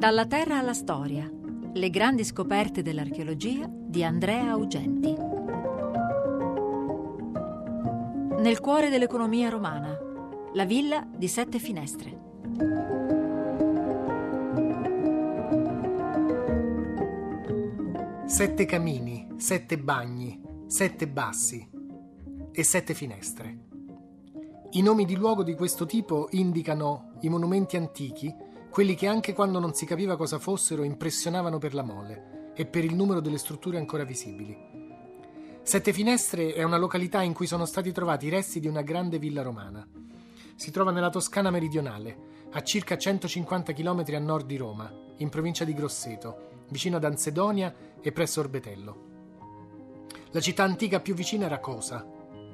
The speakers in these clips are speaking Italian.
Dalla terra alla storia. Le grandi scoperte dell'archeologia di Andrea Augenti. Nel cuore dell'economia romana. La villa di sette finestre. Sette camini, sette bagni, sette bassi e sette finestre. I nomi di luogo di questo tipo indicano i monumenti antichi, quelli che anche quando non si capiva cosa fossero impressionavano per la mole e per il numero delle strutture ancora visibili. Sette Finestre è una località in cui sono stati trovati i resti di una grande villa romana. Si trova nella Toscana meridionale, a circa 150 km a nord di Roma, in provincia di Grosseto, vicino ad Ansedonia e presso Orbetello. La città antica più vicina era Cosa,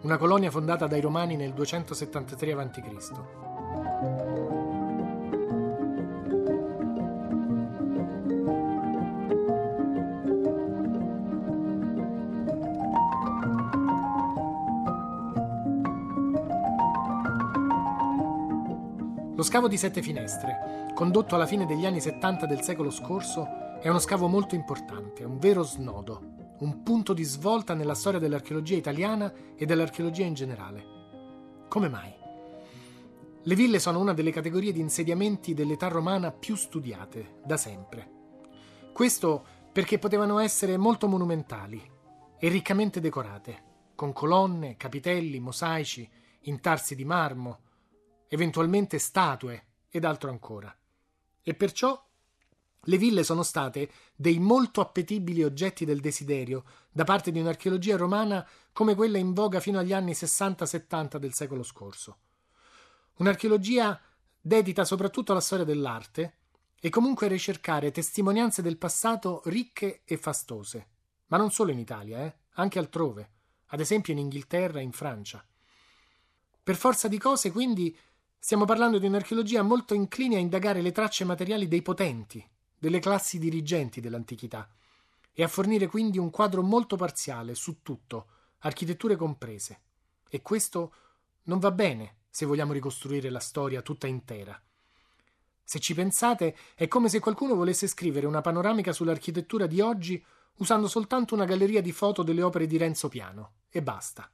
una colonia fondata dai Romani nel 273 a.C. scavo di Sette Finestre, condotto alla fine degli anni 70 del secolo scorso, è uno scavo molto importante, un vero snodo, un punto di svolta nella storia dell'archeologia italiana e dell'archeologia in generale. Come mai? Le ville sono una delle categorie di insediamenti dell'età romana più studiate da sempre. Questo perché potevano essere molto monumentali e riccamente decorate, con colonne, capitelli, mosaici, intarsi di marmo, eventualmente statue ed altro ancora. E perciò le ville sono state dei molto appetibili oggetti del desiderio da parte di un'archeologia romana come quella in voga fino agli anni 60-70 del secolo scorso. Un'archeologia dedita soprattutto alla storia dell'arte e comunque a ricercare testimonianze del passato ricche e fastose, ma non solo in Italia, eh? anche altrove, ad esempio in Inghilterra e in Francia. Per forza di cose, quindi, stiamo parlando di un'archeologia molto incline a indagare le tracce materiali dei potenti, delle classi dirigenti dell'antichità e a fornire quindi un quadro molto parziale su tutto, architetture comprese. E questo non va bene se vogliamo ricostruire la storia tutta intera. Se ci pensate, è come se qualcuno volesse scrivere una panoramica sull'architettura di oggi usando soltanto una galleria di foto delle opere di Renzo Piano. E basta.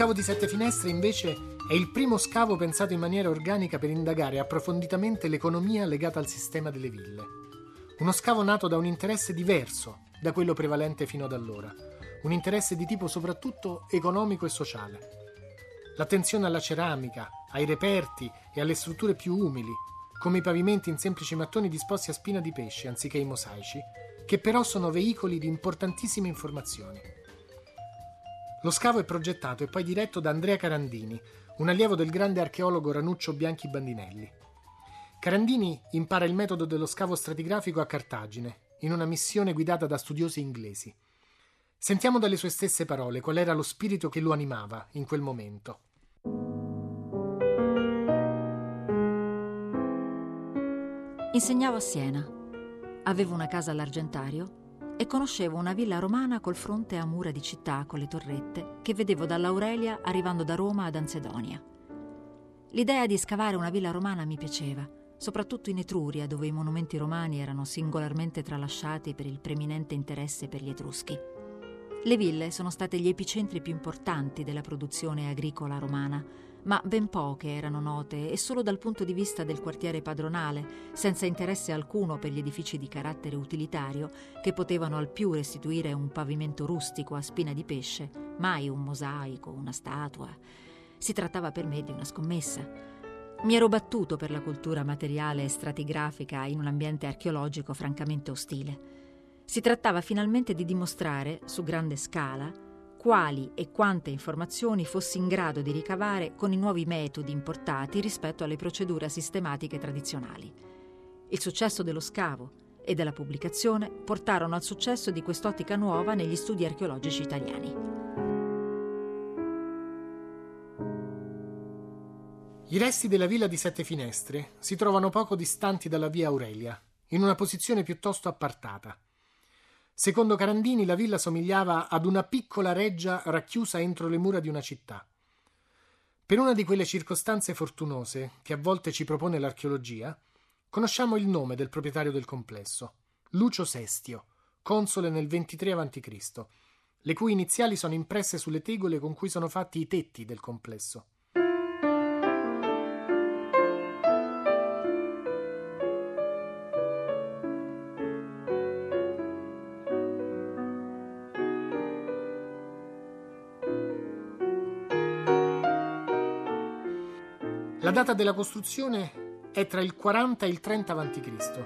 Scavo di sette finestre invece è il primo scavo pensato in maniera organica per indagare approfonditamente l'economia legata al sistema delle ville. Uno scavo nato da un interesse diverso da quello prevalente fino ad allora, un interesse di tipo soprattutto economico e sociale. L'attenzione alla ceramica, ai reperti e alle strutture più umili, come i pavimenti in semplici mattoni disposti a spina di pesce anziché i mosaici, che però sono veicoli di importantissime informazioni. Lo scavo è progettato e poi diretto da Andrea Carandini, un allievo del grande archeologo Ranuccio Bianchi Bandinelli. Carandini impara il metodo dello scavo stratigrafico a Cartagine, in una missione guidata da studiosi inglesi. Sentiamo dalle sue stesse parole qual era lo spirito che lo animava in quel momento. Insegnavo a Siena. Avevo una casa all'Argentario e conoscevo una villa romana col fronte a mura di città con le torrette che vedevo dall'Aurelia arrivando da Roma ad Ansedonia. L'idea di scavare una villa romana mi piaceva, soprattutto in Etruria, dove i monumenti romani erano singolarmente tralasciati per il preminente interesse per gli Etruschi. Le ville sono state gli epicentri più importanti della produzione agricola romana, ma ben poche erano note e solo dal punto di vista del quartiere padronale, senza interesse alcuno per gli edifici di carattere utilitario che potevano al più restituire un pavimento rustico a spina di pesce, mai un mosaico, una statua. Si trattava per me di una scommessa. Mi ero battuto per la cultura materiale e stratigrafica in un ambiente archeologico francamente ostile. Si trattava finalmente di dimostrare, su grande scala, quali e quante informazioni fossi in grado di ricavare con i nuovi metodi importati rispetto alle procedure sistematiche tradizionali. Il successo dello scavo e della pubblicazione portarono al successo di quest'ottica nuova negli studi archeologici italiani. I resti della villa di Sette Finestre si trovano poco distanti dalla via Aurelia, in una posizione piuttosto appartata. Secondo Carandini la villa somigliava ad una piccola reggia racchiusa entro le mura di una città. Per una di quelle circostanze fortunose che a volte ci propone l'archeologia, conosciamo il nome del proprietario del complesso, Lucio Sestio, console nel 23 a.C., le cui iniziali sono impresse sulle tegole con cui sono fatti i tetti del complesso. La data della costruzione è tra il 40 e il 30 a.C.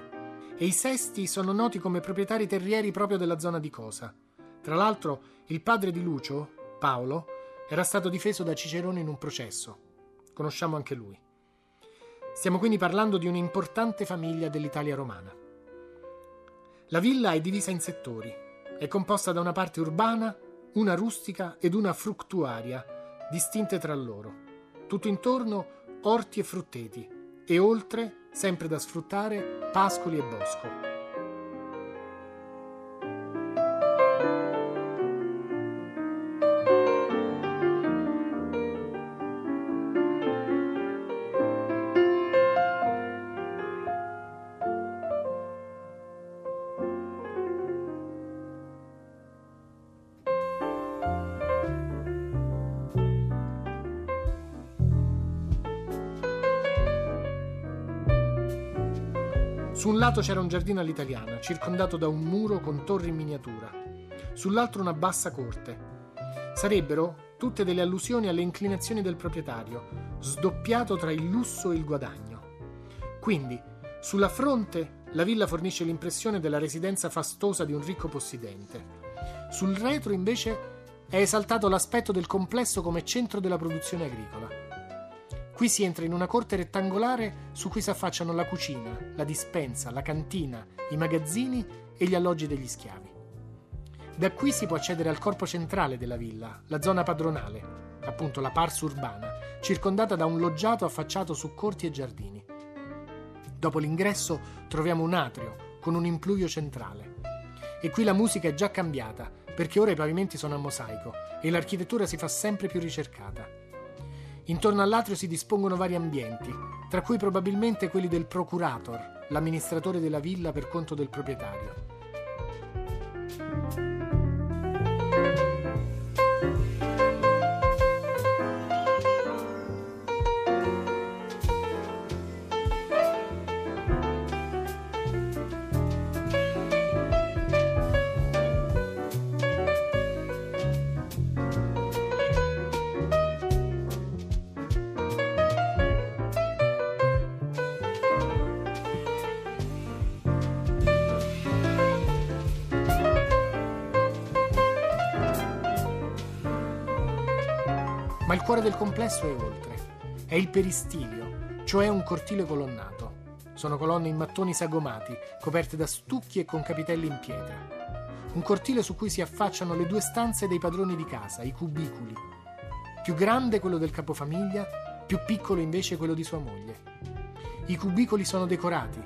e i Sesti sono noti come proprietari terrieri proprio della zona di Cosa. Tra l'altro, il padre di Lucio, Paolo, era stato difeso da Cicerone in un processo. Conosciamo anche lui. Stiamo quindi parlando di un'importante famiglia dell'Italia romana. La villa è divisa in settori. È composta da una parte urbana, una rustica ed una fructuaria, distinte tra loro. Tutto intorno orti e frutteti e oltre, sempre da sfruttare, pascoli e bosco. Su un lato c'era un giardino all'italiana, circondato da un muro con torri in miniatura. Sull'altro una bassa corte. Sarebbero tutte delle allusioni alle inclinazioni del proprietario, sdoppiato tra il lusso e il guadagno. Quindi, sulla fronte la villa fornisce l'impressione della residenza fastosa di un ricco possidente. Sul retro, invece, è esaltato l'aspetto del complesso come centro della produzione agricola. Qui si entra in una corte rettangolare su cui si affacciano la cucina, la dispensa, la cantina, i magazzini e gli alloggi degli schiavi. Da qui si può accedere al corpo centrale della villa, la zona padronale, appunto la pars urbana, circondata da un loggiato affacciato su corti e giardini. Dopo l'ingresso troviamo un atrio con un impluvio centrale. E qui la musica è già cambiata, perché ora i pavimenti sono a mosaico e l'architettura si fa sempre più ricercata. Intorno all'atrio si dispongono vari ambienti, tra cui probabilmente quelli del procurator, l'amministratore della villa per conto del proprietario. Complesso è oltre. È il peristilio, cioè un cortile colonnato. Sono colonne in mattoni sagomati, coperte da stucchi e con capitelli in pietra. Un cortile su cui si affacciano le due stanze dei padroni di casa, i cubiculi. Più grande quello del capofamiglia, più piccolo invece quello di sua moglie. I cubicoli sono decorati,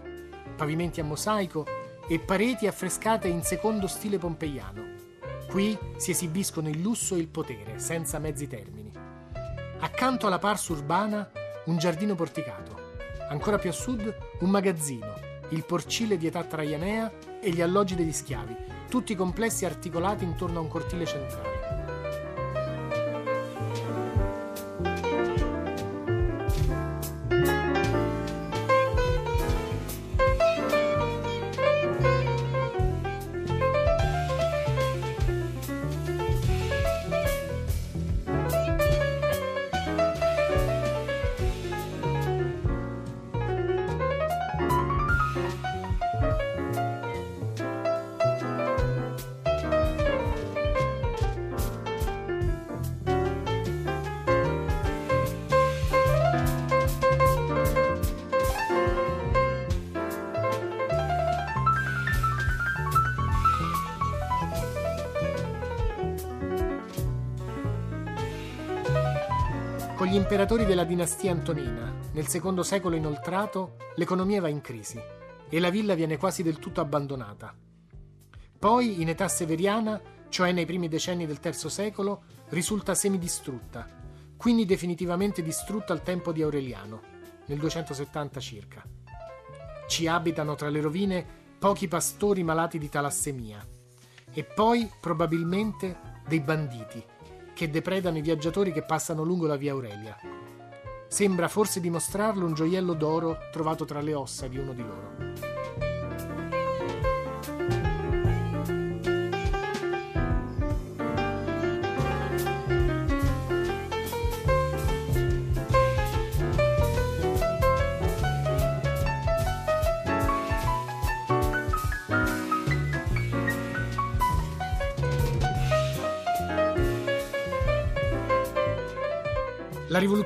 pavimenti a mosaico e pareti affrescate in secondo stile pompeiano. Qui si esibiscono il lusso e il potere, senza mezzi termini. Accanto alla parsa urbana un giardino porticato. Ancora più a sud un magazzino, il porcile di età traianea e gli alloggi degli schiavi, tutti complessi articolati intorno a un cortile centrale. Gli imperatori della dinastia Antonina, nel secondo secolo inoltrato, l'economia va in crisi e la villa viene quasi del tutto abbandonata. Poi, in età severiana, cioè nei primi decenni del III secolo, risulta semidistrutta, quindi definitivamente distrutta al tempo di Aureliano, nel 270 circa. Ci abitano tra le rovine pochi pastori malati di talassemia e poi probabilmente dei banditi che depredano i viaggiatori che passano lungo la via Aurelia. Sembra forse dimostrarlo un gioiello d'oro trovato tra le ossa di uno di loro.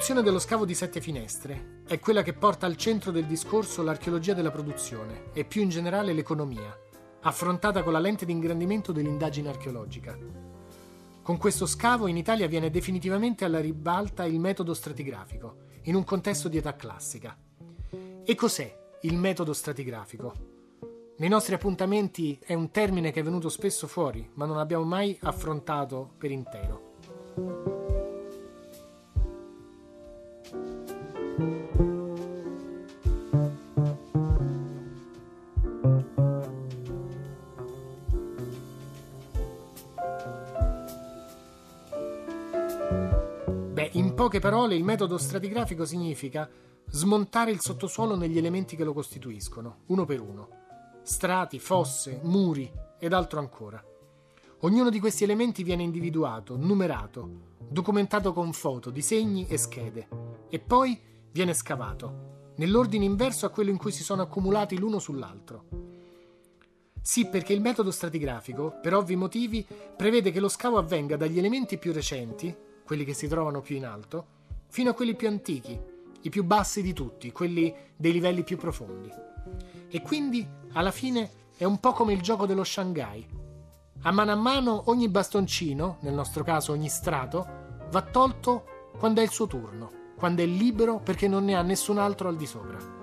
La rivoluzione dello scavo di sette finestre è quella che porta al centro del discorso l'archeologia della produzione e più in generale l'economia, affrontata con la lente di ingrandimento dell'indagine archeologica. Con questo scavo in Italia viene definitivamente alla ribalta il metodo stratigrafico, in un contesto di età classica. E cos'è il metodo stratigrafico? Nei nostri appuntamenti è un termine che è venuto spesso fuori, ma non abbiamo mai affrontato per intero. In poche parole, il metodo stratigrafico significa smontare il sottosuolo negli elementi che lo costituiscono, uno per uno. Strati, fosse, muri ed altro ancora. Ognuno di questi elementi viene individuato, numerato, documentato con foto, disegni e schede, e poi viene scavato, nell'ordine inverso a quello in cui si sono accumulati l'uno sull'altro. Sì, perché il metodo stratigrafico, per ovvi motivi, prevede che lo scavo avvenga dagli elementi più recenti, quelli che si trovano più in alto, fino a quelli più antichi, i più bassi di tutti, quelli dei livelli più profondi. E quindi, alla fine, è un po' come il gioco dello Shanghai. A mano a mano ogni bastoncino, nel nostro caso ogni strato, va tolto quando è il suo turno, quando è libero perché non ne ha nessun altro al di sopra.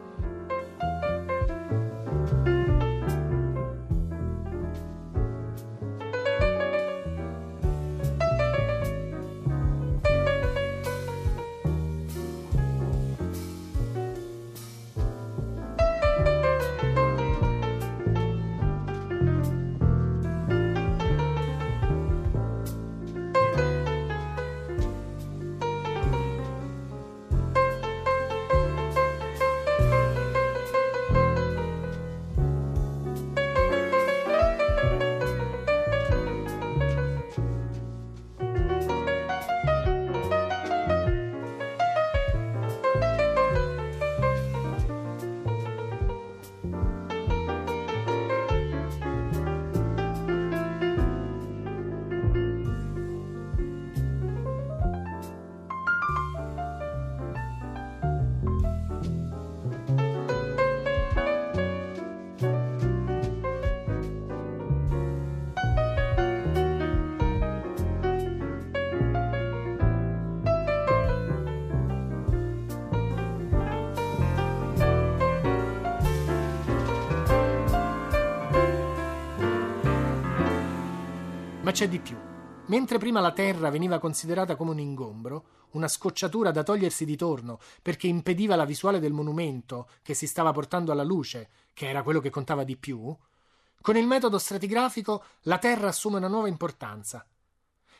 Ma c'è di più. Mentre prima la terra veniva considerata come un ingombro, una scocciatura da togliersi di torno perché impediva la visuale del monumento che si stava portando alla luce, che era quello che contava di più, con il metodo stratigrafico la terra assume una nuova importanza.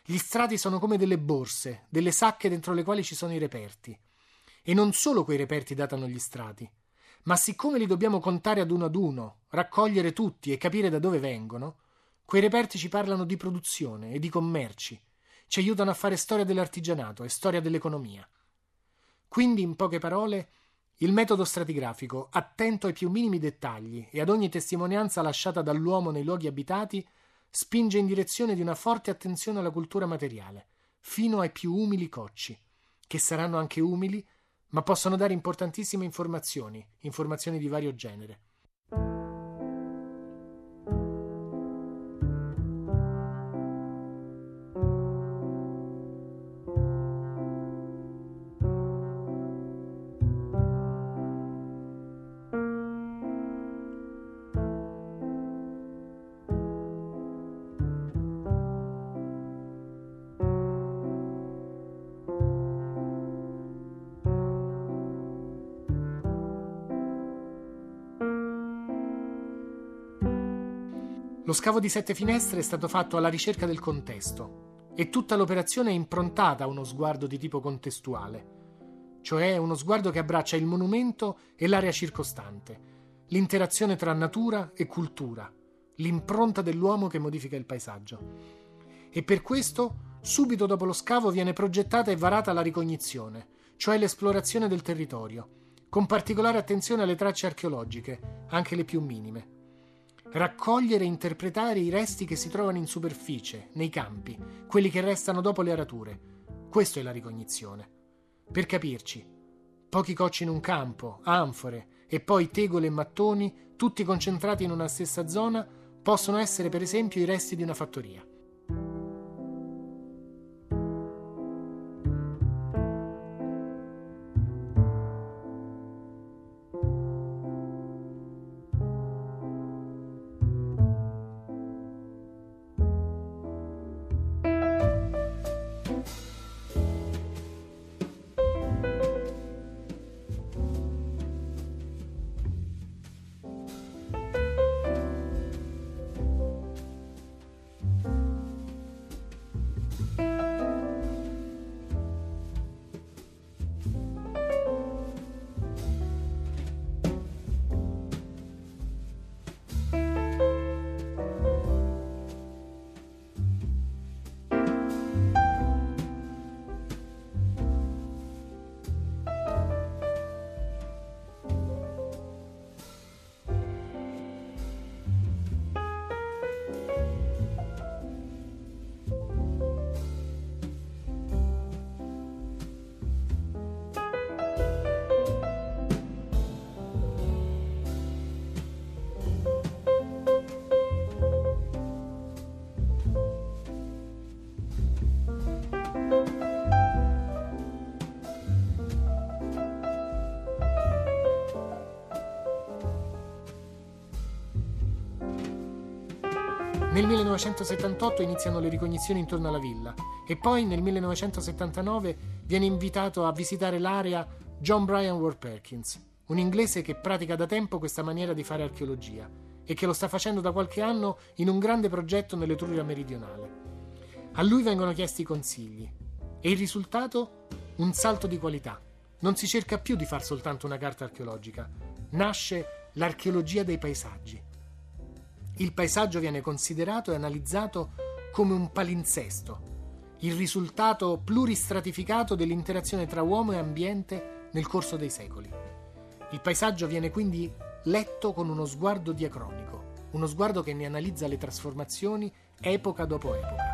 Gli strati sono come delle borse, delle sacche dentro le quali ci sono i reperti. E non solo quei reperti datano gli strati, ma siccome li dobbiamo contare ad uno ad uno, raccogliere tutti e capire da dove vengono, Quei reperti ci parlano di produzione e di commerci, ci aiutano a fare storia dell'artigianato e storia dell'economia. Quindi, in poche parole, il metodo stratigrafico, attento ai più minimi dettagli e ad ogni testimonianza lasciata dall'uomo nei luoghi abitati, spinge in direzione di una forte attenzione alla cultura materiale, fino ai più umili cocci, che saranno anche umili, ma possono dare importantissime informazioni, informazioni di vario genere. Lo scavo di sette finestre è stato fatto alla ricerca del contesto e tutta l'operazione è improntata a uno sguardo di tipo contestuale, cioè uno sguardo che abbraccia il monumento e l'area circostante, l'interazione tra natura e cultura, l'impronta dell'uomo che modifica il paesaggio. E per questo, subito dopo lo scavo viene progettata e varata la ricognizione, cioè l'esplorazione del territorio, con particolare attenzione alle tracce archeologiche, anche le più minime. Raccogliere e interpretare i resti che si trovano in superficie, nei campi, quelli che restano dopo le arature. Questo è la ricognizione. Per capirci, pochi cocci in un campo, anfore e poi tegole e mattoni, tutti concentrati in una stessa zona, possono essere per esempio i resti di una fattoria. Nel 1978 iniziano le ricognizioni intorno alla villa e poi nel 1979 viene invitato a visitare l'area John Bryan Ward Perkins, un inglese che pratica da tempo questa maniera di fare archeologia e che lo sta facendo da qualche anno in un grande progetto nell'Etruria meridionale. A lui vengono chiesti consigli e il risultato? Un salto di qualità. Non si cerca più di far soltanto una carta archeologica, nasce l'archeologia dei paesaggi il paesaggio viene considerato e analizzato come un palinsesto, il risultato pluristratificato dell'interazione tra uomo e ambiente nel corso dei secoli. Il paesaggio viene quindi letto con uno sguardo diacronico, uno sguardo che ne analizza le trasformazioni epoca dopo epoca.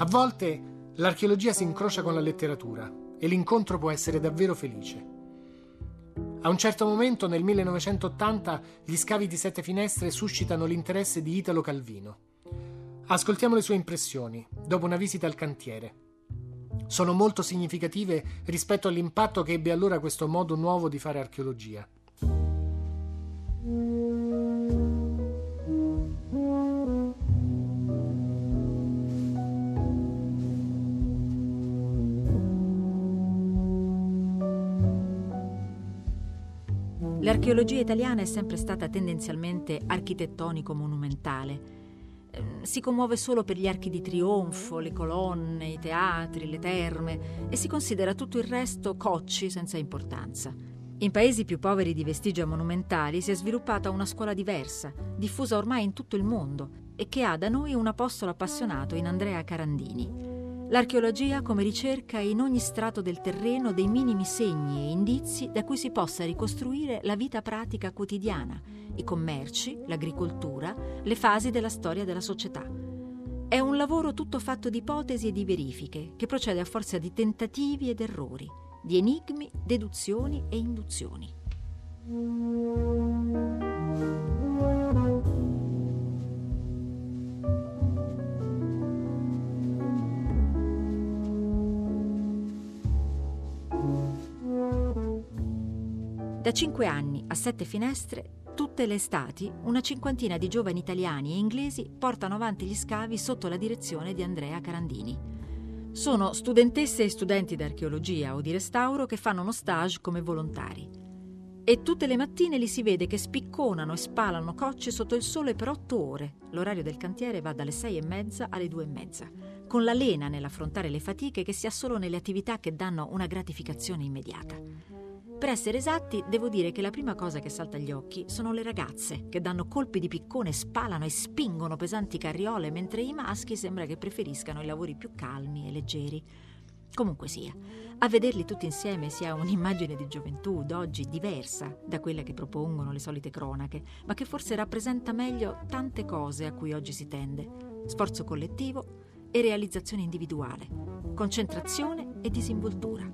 A volte l'archeologia si incrocia con la letteratura e l'incontro può essere davvero felice. A un certo momento, nel 1980, gli scavi di Sette Finestre suscitano l'interesse di Italo Calvino. Ascoltiamo le sue impressioni dopo una visita al cantiere. Sono molto significative rispetto all'impatto che ebbe allora questo modo nuovo di fare archeologia. L'archeologia italiana è sempre stata tendenzialmente architettonico-monumentale. Ehm, si commuove solo per gli archi di trionfo, le colonne, i teatri, le terme e si considera tutto il resto cocci senza importanza. In paesi più poveri di vestigia monumentali si è sviluppata una scuola diversa, diffusa ormai in tutto il mondo e che ha da noi un apostolo appassionato in Andrea Carandini. L'archeologia come ricerca in ogni strato del terreno dei minimi segni e indizi da cui si possa ricostruire la vita pratica quotidiana, i commerci, l'agricoltura, le fasi della storia della società. È un lavoro tutto fatto di ipotesi e di verifiche, che procede a forza di tentativi ed errori, di enigmi, deduzioni e induzioni. Da cinque anni a sette finestre, tutte le estati, una cinquantina di giovani italiani e inglesi portano avanti gli scavi sotto la direzione di Andrea Carandini. Sono studentesse e studenti d'archeologia o di restauro che fanno uno stage come volontari. E tutte le mattine li si vede che spicconano e spalano cocce sotto il sole per otto ore. L'orario del cantiere va dalle sei e mezza alle due e mezza, con la lena nell'affrontare le fatiche che si ha solo nelle attività che danno una gratificazione immediata. Per essere esatti, devo dire che la prima cosa che salta agli occhi sono le ragazze, che danno colpi di piccone, spalano e spingono pesanti carriole, mentre i maschi sembra che preferiscano i lavori più calmi e leggeri. Comunque sia, a vederli tutti insieme si ha un'immagine di gioventù d'oggi diversa da quella che propongono le solite cronache, ma che forse rappresenta meglio tante cose a cui oggi si tende. Sforzo collettivo e realizzazione individuale, concentrazione e disinvoltura.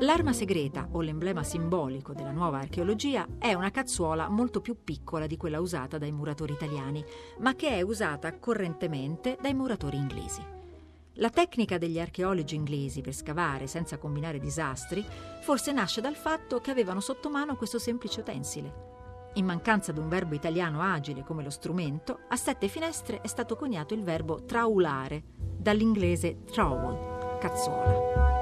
L'arma segreta, o l'emblema simbolico della nuova archeologia, è una cazzuola molto più piccola di quella usata dai muratori italiani, ma che è usata correntemente dai muratori inglesi. La tecnica degli archeologi inglesi per scavare senza combinare disastri forse nasce dal fatto che avevano sotto mano questo semplice utensile. In mancanza di un verbo italiano agile come lo strumento, a sette finestre è stato coniato il verbo traulare, dall'inglese trowel, cazzuola.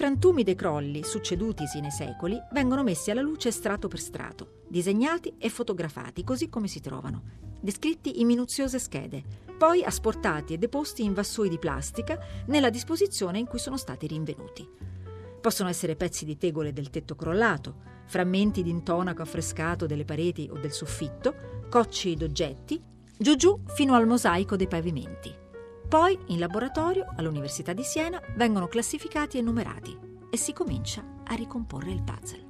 Frantumi dei crolli, succedutisi nei secoli, vengono messi alla luce strato per strato, disegnati e fotografati così come si trovano, descritti in minuziose schede, poi asportati e deposti in vassoi di plastica nella disposizione in cui sono stati rinvenuti. Possono essere pezzi di tegole del tetto crollato, frammenti di intonaco affrescato delle pareti o del soffitto, cocci d'oggetti, giù giù fino al mosaico dei pavimenti. Poi, in laboratorio, all'Università di Siena, vengono classificati e numerati e si comincia a ricomporre il puzzle.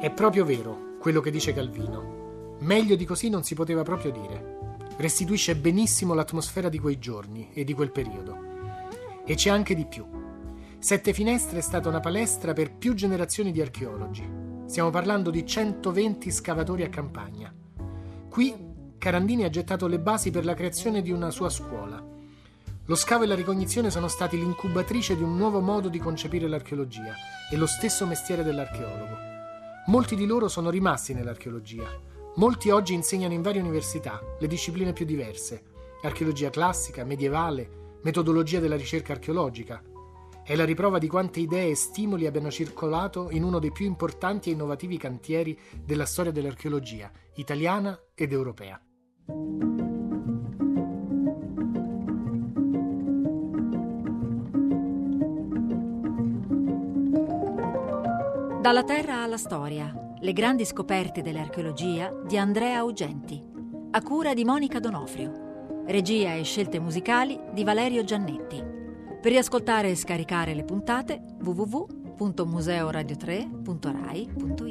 È proprio vero quello che dice Calvino. Meglio di così non si poteva proprio dire. Restituisce benissimo l'atmosfera di quei giorni e di quel periodo. E c'è anche di più. Sette Finestre è stata una palestra per più generazioni di archeologi. Stiamo parlando di 120 scavatori a campagna. Qui Carandini ha gettato le basi per la creazione di una sua scuola. Lo scavo e la ricognizione sono stati l'incubatrice di un nuovo modo di concepire l'archeologia e lo stesso mestiere dell'archeologo. Molti di loro sono rimasti nell'archeologia. Molti oggi insegnano in varie università le discipline più diverse: archeologia classica, medievale, metodologia della ricerca archeologica. È la riprova di quante idee e stimoli abbiano circolato in uno dei più importanti e innovativi cantieri della storia dell'archeologia, italiana ed europea. Dalla terra alla storia, le grandi scoperte dell'archeologia di Andrea Augenti, a cura di Monica Donofrio, regia e scelte musicali di Valerio Giannetti. Per riascoltare e scaricare le puntate www.museoradio3.rai.it.